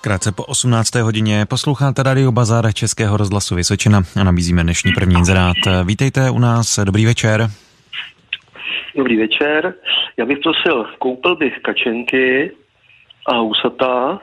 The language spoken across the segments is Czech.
Krátce po 18. hodině posloucháte Radio Bazar Českého rozhlasu Vysočina a nabízíme dnešní první inzerát. Vítejte u nás, dobrý večer. Dobrý večer. Já bych prosil, koupil bych kačenky a úsata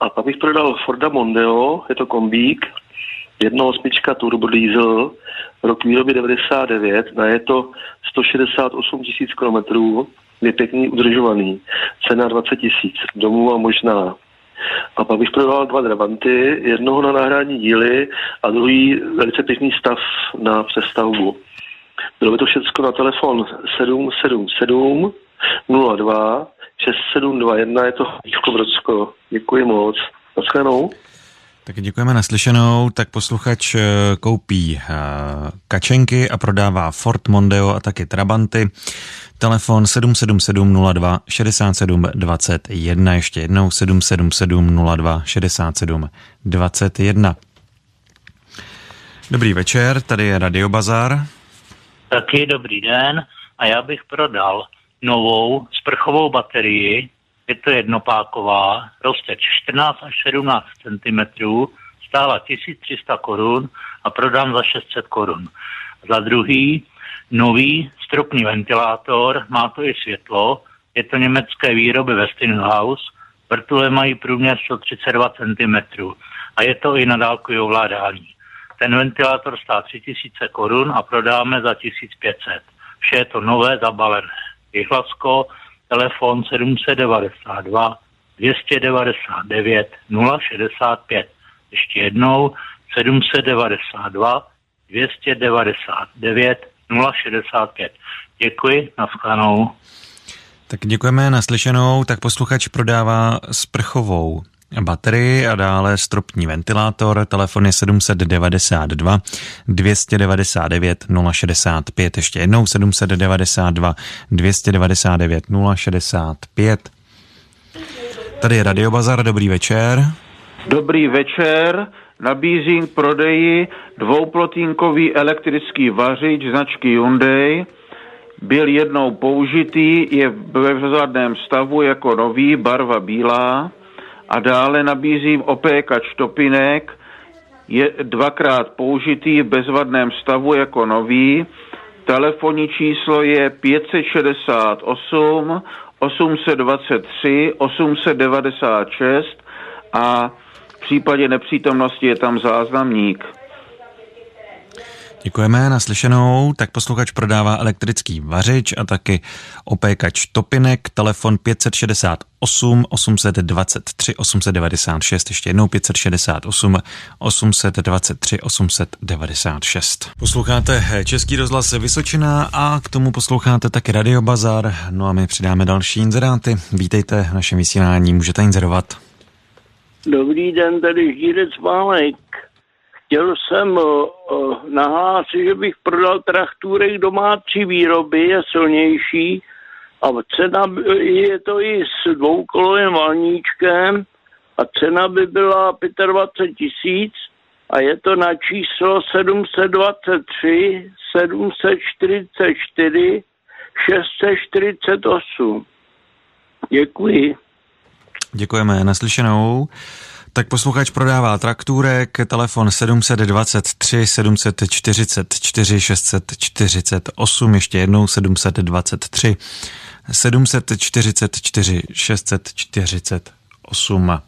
a pak bych prodal Forda Mondeo, je to kombík, jedno osmička turbo diesel, rok výroby 99, na je to 168 tisíc kilometrů, je pěkný udržovaný, cena 20 tisíc, domů a možná. A pak bych prodal dva dravanty, jednoho na nahrání díly a druhý velice pěkný stav na přestavbu. Bylo by to všechno na telefon 777 02 6721, je to Brodsko. Děkuji moc. Naschledanou. Tak děkujeme naslyšenou. Tak posluchač eh, koupí eh, kačenky a prodává Ford Mondeo a taky Trabanty. Telefon 777 02 67 21. Ještě jednou 777 02 67 21. Dobrý večer, tady je Radio Bazar. Taky dobrý den a já bych prodal novou sprchovou baterii, je to jednopáková, roste 14 až 17 cm, stála 1300 korun a prodám za 600 korun. Za druhý, nový stropní ventilátor, má to i světlo, je to německé výroby Westinghouse, vrtule mají průměr 132 cm a je to i na dálkový ovládání. Ten ventilátor stá 3000 korun a prodáme za 1500. Vše je to nové, zabalené. Jihlasko, telefon 792 299 065. Ještě jednou 792 299 065. Děkuji, nashledanou. Tak děkujeme naslyšenou. Tak posluchač prodává sprchovou baterii a dále stropní ventilátor. Telefon je 792 299 065. Ještě jednou 792 299 065. Tady je Radio Bazar, dobrý večer. Dobrý večer, nabízím k prodeji dvouplotínkový elektrický vařič značky Hyundai. Byl jednou použitý, je ve vzadném stavu jako nový, barva bílá a dále nabízím opékač topinek, je dvakrát použitý v bezvadném stavu jako nový. Telefonní číslo je 568 823 896 a v případě nepřítomnosti je tam záznamník. Děkujeme naslyšenou. Tak posluchač prodává elektrický vařič a taky opékač topinek. Telefon 568 823 896. Ještě jednou 568 823 896. Posloucháte Český rozhlas Vysočina a k tomu posloucháte taky Radio Bazar. No a my přidáme další inzeráty. Vítejte v našem vysílání, můžete inzerovat. Dobrý den, tady Žírec Málek chtěl jsem uh, nahlásit, že bych prodal trachtůrek domácí výroby, je silnější a cena je to i s dvoukolovým valníčkem a cena by byla 25 tisíc a je to na číslo 723 744 648. Děkuji. Děkujeme, naslyšenou. Tak posluchač prodává traktůrek, telefon 723 744 648, ještě jednou 723 744 648.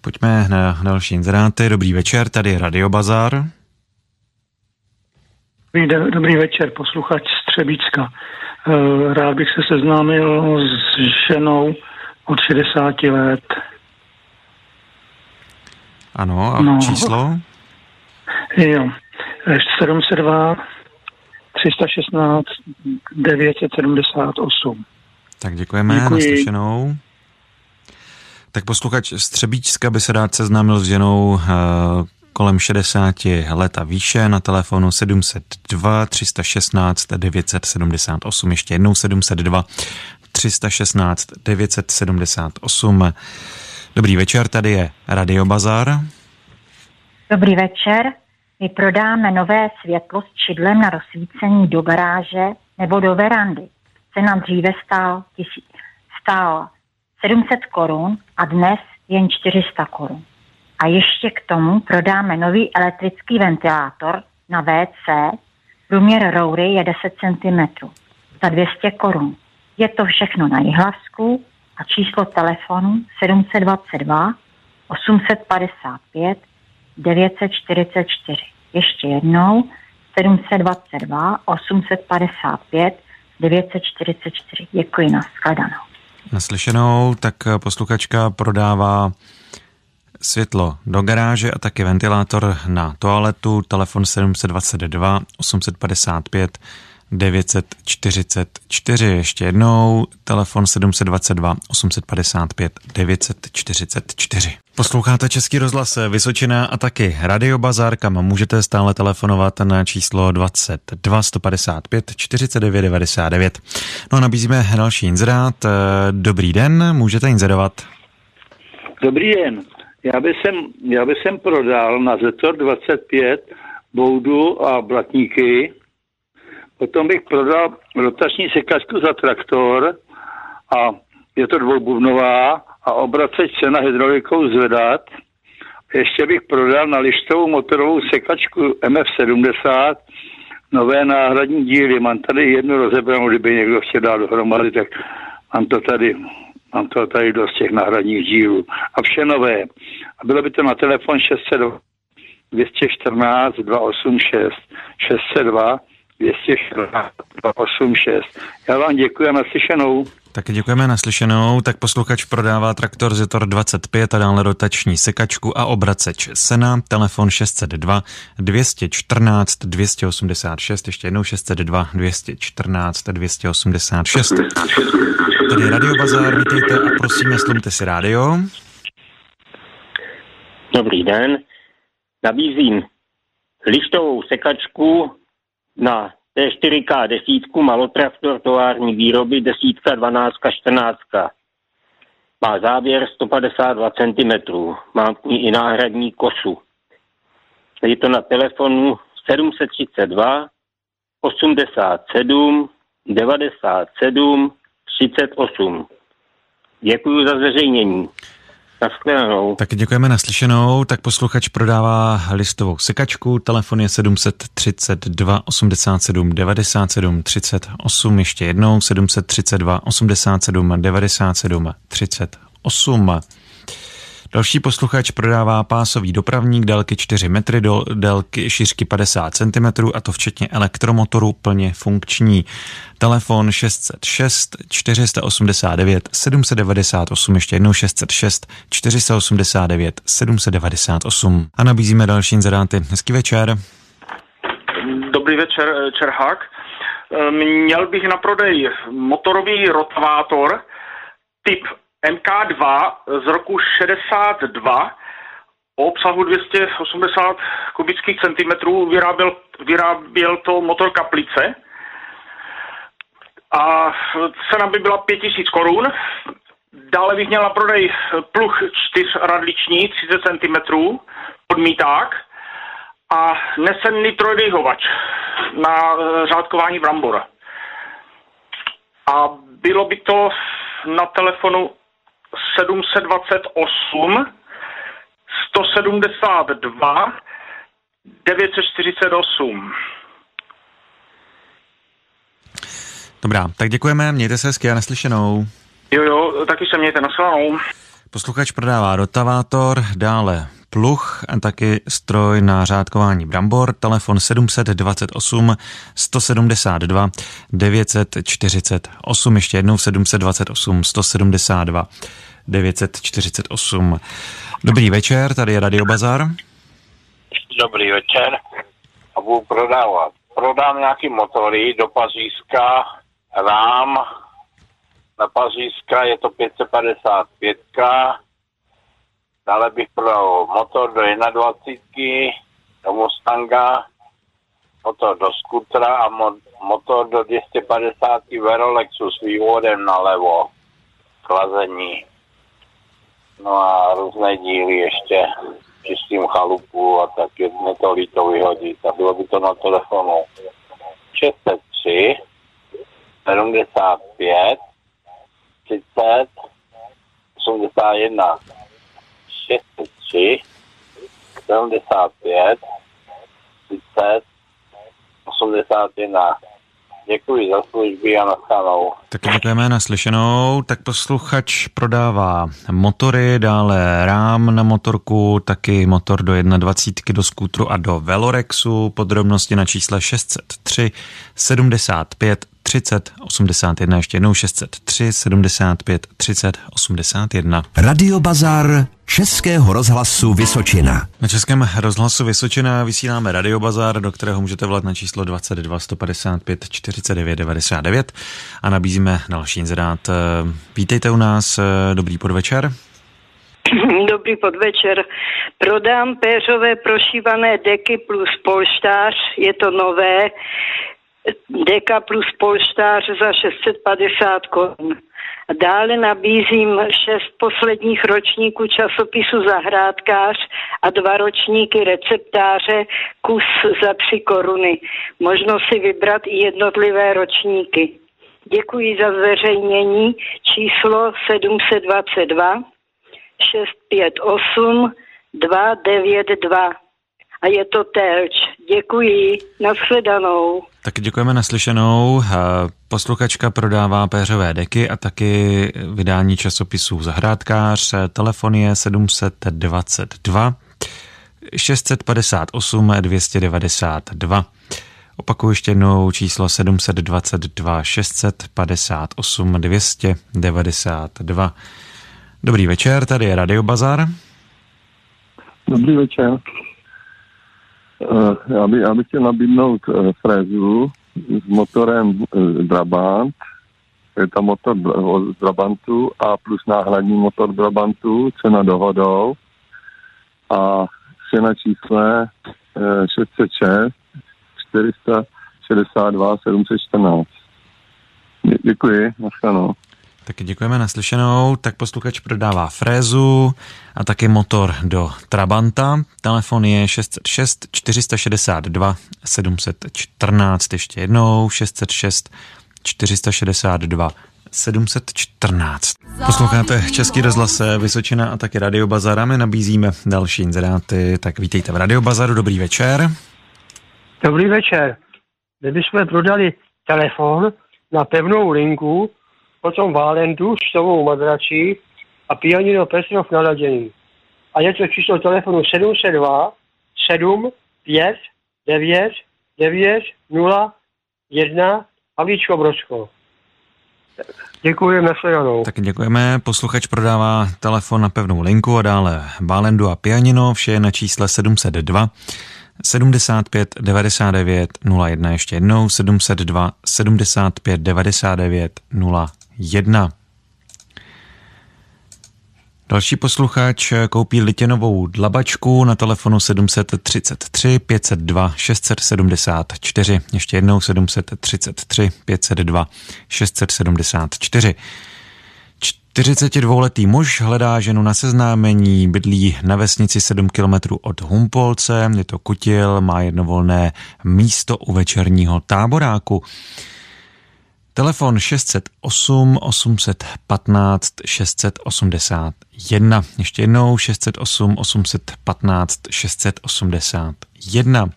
Pojďme na další inzeráty. Dobrý večer, tady je Radio Bazar. Dobrý večer, posluchač Střebícka. Eh, rád bych se seznámil s ženou od 60 let. Ano, a no. číslo? Jo, 702 316 978. Tak děkujeme, Děkuji. naslyšenou. Tak posluchač Střebíčska by se rád seznámil s ženou uh, kolem 60 let a výše na telefonu 702 316 978, ještě jednou 702 316 978. Dobrý večer, tady je Radio Bazar. Dobrý večer. My prodáme nové světlo s čidlem na rozsvícení do garáže nebo do verandy. Cena dříve stál, tisí, stál 700 korun a dnes jen 400 korun. A ještě k tomu prodáme nový elektrický ventilátor na WC. Průměr roury je 10 cm za 200 korun. Je to všechno na Jihlavsku a číslo telefonu 722 855 944. Ještě jednou 722 855 944. Děkuji, na skladanou. Naslyšenou, tak posluchačka prodává světlo do garáže a taky ventilátor na toaletu, telefon 722 855 944. Ještě jednou, telefon 722 855 944. Posloucháte Český rozhlas Vysočina a taky Radio Bazar, kam můžete stále telefonovat na číslo 22 155 49 99. No a nabízíme další inzerát. Dobrý den, můžete inzerovat. Dobrý den. Já bych sem, já bych sem prodal na Zetor 25 boudu a blatníky Potom bych prodal rotační sekačku za traktor a je to dvoubuvnová a obracet se na hydraulikou zvedat. Ještě bych prodal na lištovou motorovou sekačku MF70 nové náhradní díly. Mám tady jednu rozebranou, kdyby někdo chtěl dát dohromady, tak mám to tady, mám to tady dost těch náhradních dílů. A vše nové. A bylo by to na telefon 602 214 286 602 286. Já vám děkuji a naslyšenou. Taky děkujeme naslyšenou. Tak posluchač prodává traktor Zetor 25 a dále rotační sekačku a obraceč Sena. Telefon 602 214 286. Ještě jednou 602 214 286. Tady Radio Bazar, vítejte a prosíme, slumte si rádio. Dobrý den. Nabízím lištovou sekačku na T4K desítku malotraktor tovární výroby desítka 12 14. Má závěr 152 cm. Mám k ní i náhradní kosu. Je to na telefonu 732 87 97 38. Děkuji za zveřejnění. Naschledanou. Tak děkujeme naslyšenou. Tak posluchač prodává listovou sekačku. Telefon je 732 87 97 38. Ještě jednou 732 87 97 38. Další posluchač prodává pásový dopravník délky 4 metry do délky šířky 50 cm a to včetně elektromotoru plně funkční. Telefon 606 489 798, ještě jednou 606 489 798. A nabízíme další inzeráty. Hezký večer. Dobrý večer, Čerhák. Měl bych na prodej motorový rotavátor typ MK2 z roku 62 o obsahu 280 kubických centimetrů vyráběl, vyráběl to motor kaplice a cena by byla 5000 korun. Dále bych měl na prodej pluh 4 radliční 30 cm podmíták a nesenný trojdejhovač na eh, řádkování brambora. A bylo by to na telefonu 728 172 948. Dobrá, tak děkujeme, mějte se hezky a neslyšenou. Jo, jo, taky se mějte, nasledanou. Posluchač prodává rotavátor, dále pluh taky stroj na řádkování brambor, telefon 728 172 948, ještě jednou 728 172 948. Dobrý večer, tady je Radio Bazar. Dobrý večer. A budu prodávat. Prodám nějaký motory do Pařížska, rám, na Pařížska je to 555, dále bych prodal motor do 21, do Mustanga, motor do skutra a mo- motor do 250 Verolexu s vývodem nalevo, klazení. No a různé díly ještě, čistým chalupu a tak jedno to líto vyhodit. A bylo by to na telefonu 603 75 30 81. 603 75 30 81. Děkuji za služby a naschledanou. Taky děkujeme naslyšenou. Tak posluchač prodává motory, dále rám na motorku, taky motor do 21 do skútru a do Velorexu. Podrobnosti na čísle 603 75 30 81, ještě jednou 603 75 30 81. Radio Bazar Českého rozhlasu Vysočina. Na Českém rozhlasu Vysočina vysíláme Radio Bazar, do kterého můžete volat na číslo 22 155 49 99 a nabízíme další inzerát. Vítejte u nás, dobrý podvečer. Dobrý podvečer. Prodám péřové prošívané deky plus polštář, je to nové, deka plus polštář za 650 korun. Dále nabízím šest posledních ročníků časopisu Zahrádkář a dva ročníky receptáře kus za tři koruny. Možno si vybrat i jednotlivé ročníky. Děkuji za zveřejnění číslo 722 658 292 a je to Telč. Děkuji, nashledanou. Tak děkujeme naslyšenou. Posluchačka prodává péřové deky a taky vydání časopisů Zahrádkář. Telefon je 722 658 292. Opakuju ještě jednou číslo 722 658 292. Dobrý večer, tady je Radio Bazar. Dobrý večer. Eh, já, by, já bych chtěl nabídnout uh, frézu s motorem Brabant, je tam motor z Brabantu a plus náhradní motor Brabantu, cena dohodou a cena čísle uh, 606 462 714. Děkuji, naschledanou. Taky děkujeme naslyšenou. Tak posluchač prodává frézu a taky motor do Trabanta. Telefon je 606 462 714. Ještě jednou 606 462 714. Posloucháte Český rozhlas Vysočina a taky Radio Bazar. My nabízíme další inzeráty. Tak vítejte v Radio Bazaru. Dobrý večer. Dobrý večer. Kdybychom prodali telefon na pevnou linku, potom Válendu, štovou madračí a pianino Pestrov naladěný. A je to číslo telefonu 702 7 5 9 9 0 1 Havlíčko Bročko. Děkuji, nashledanou. Tak děkujeme. Posluchač prodává telefon na pevnou linku a dále Bálendu a pianino. Vše je na čísle 702 75 99 01 ještě jednou 702 75 99 01. Další posluchač koupí litěnovou dlabačku na telefonu 733 502 674. Ještě jednou 733 502 674. 42-letý muž hledá ženu na seznámení, bydlí na vesnici 7 km od Humpolce, je to Kutil, má jednovolné místo u večerního táboráku. Telefon 608 815 681. Ještě jednou 608 815 681.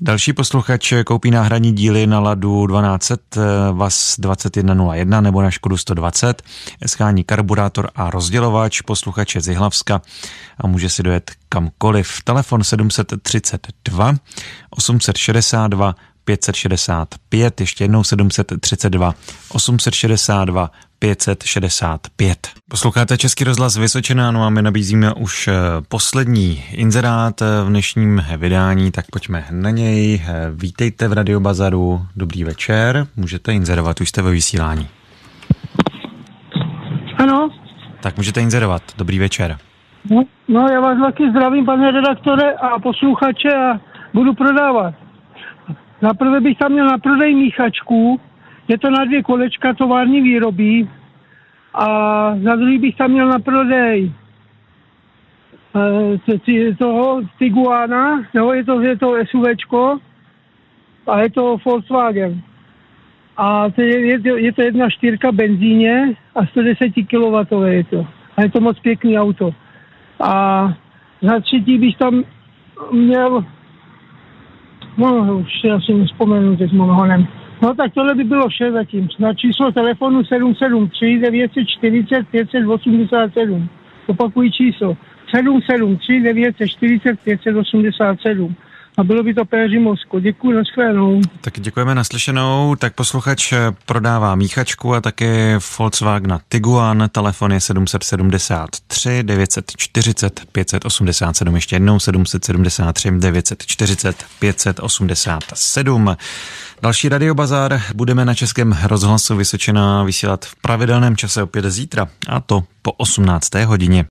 Další posluchač koupí náhradní díly na Ladu 1200 VAS 2101 nebo na Škodu 120, schání karburátor a rozdělovač posluchače z Jihlavska a může si dojet kamkoliv. Telefon 732 862 565, ještě jednou 732 862 565. Posloucháte Český rozhlas Vysočina, no a my nabízíme už eh, poslední inzerát eh, v dnešním vydání, tak pojďme na něj. Eh, vítejte v Radio Bazaru, dobrý večer, můžete inzerovat, už jste ve vysílání. Ano. Tak můžete inzerovat, dobrý večer. No, no já vás taky zdravím, pane redaktore a posluchače a budu prodávat. Zaprvé bych tam měl na prodej míchačku, je to na dvě kolečka tovární výroby a za druhý bych tam měl na prodej e, toho Tiguana, jo, je to, je to SUVčko a je to Volkswagen. A to je, je, to, je to jedna štyrka benzíně a 110 kW je to. A je to moc pěkný auto. A za třetí bych tam měl, no už si asi nespomenu teď monohonem. No tak tohle by bylo vše zatím. Na číslo telefonu 773 940 587. Opakují číslo 773 940 587 a bylo by to Péři Mosko. Děkuji, nashledanou. Tak děkujeme naslyšenou. Tak posluchač prodává míchačku a také Volkswagen Tiguan. Telefon je 773 940 587. Ještě jednou 773 940 587. Další radiobazár budeme na Českém rozhlasu Vysočina vysílat v pravidelném čase opět zítra, a to po 18. hodině.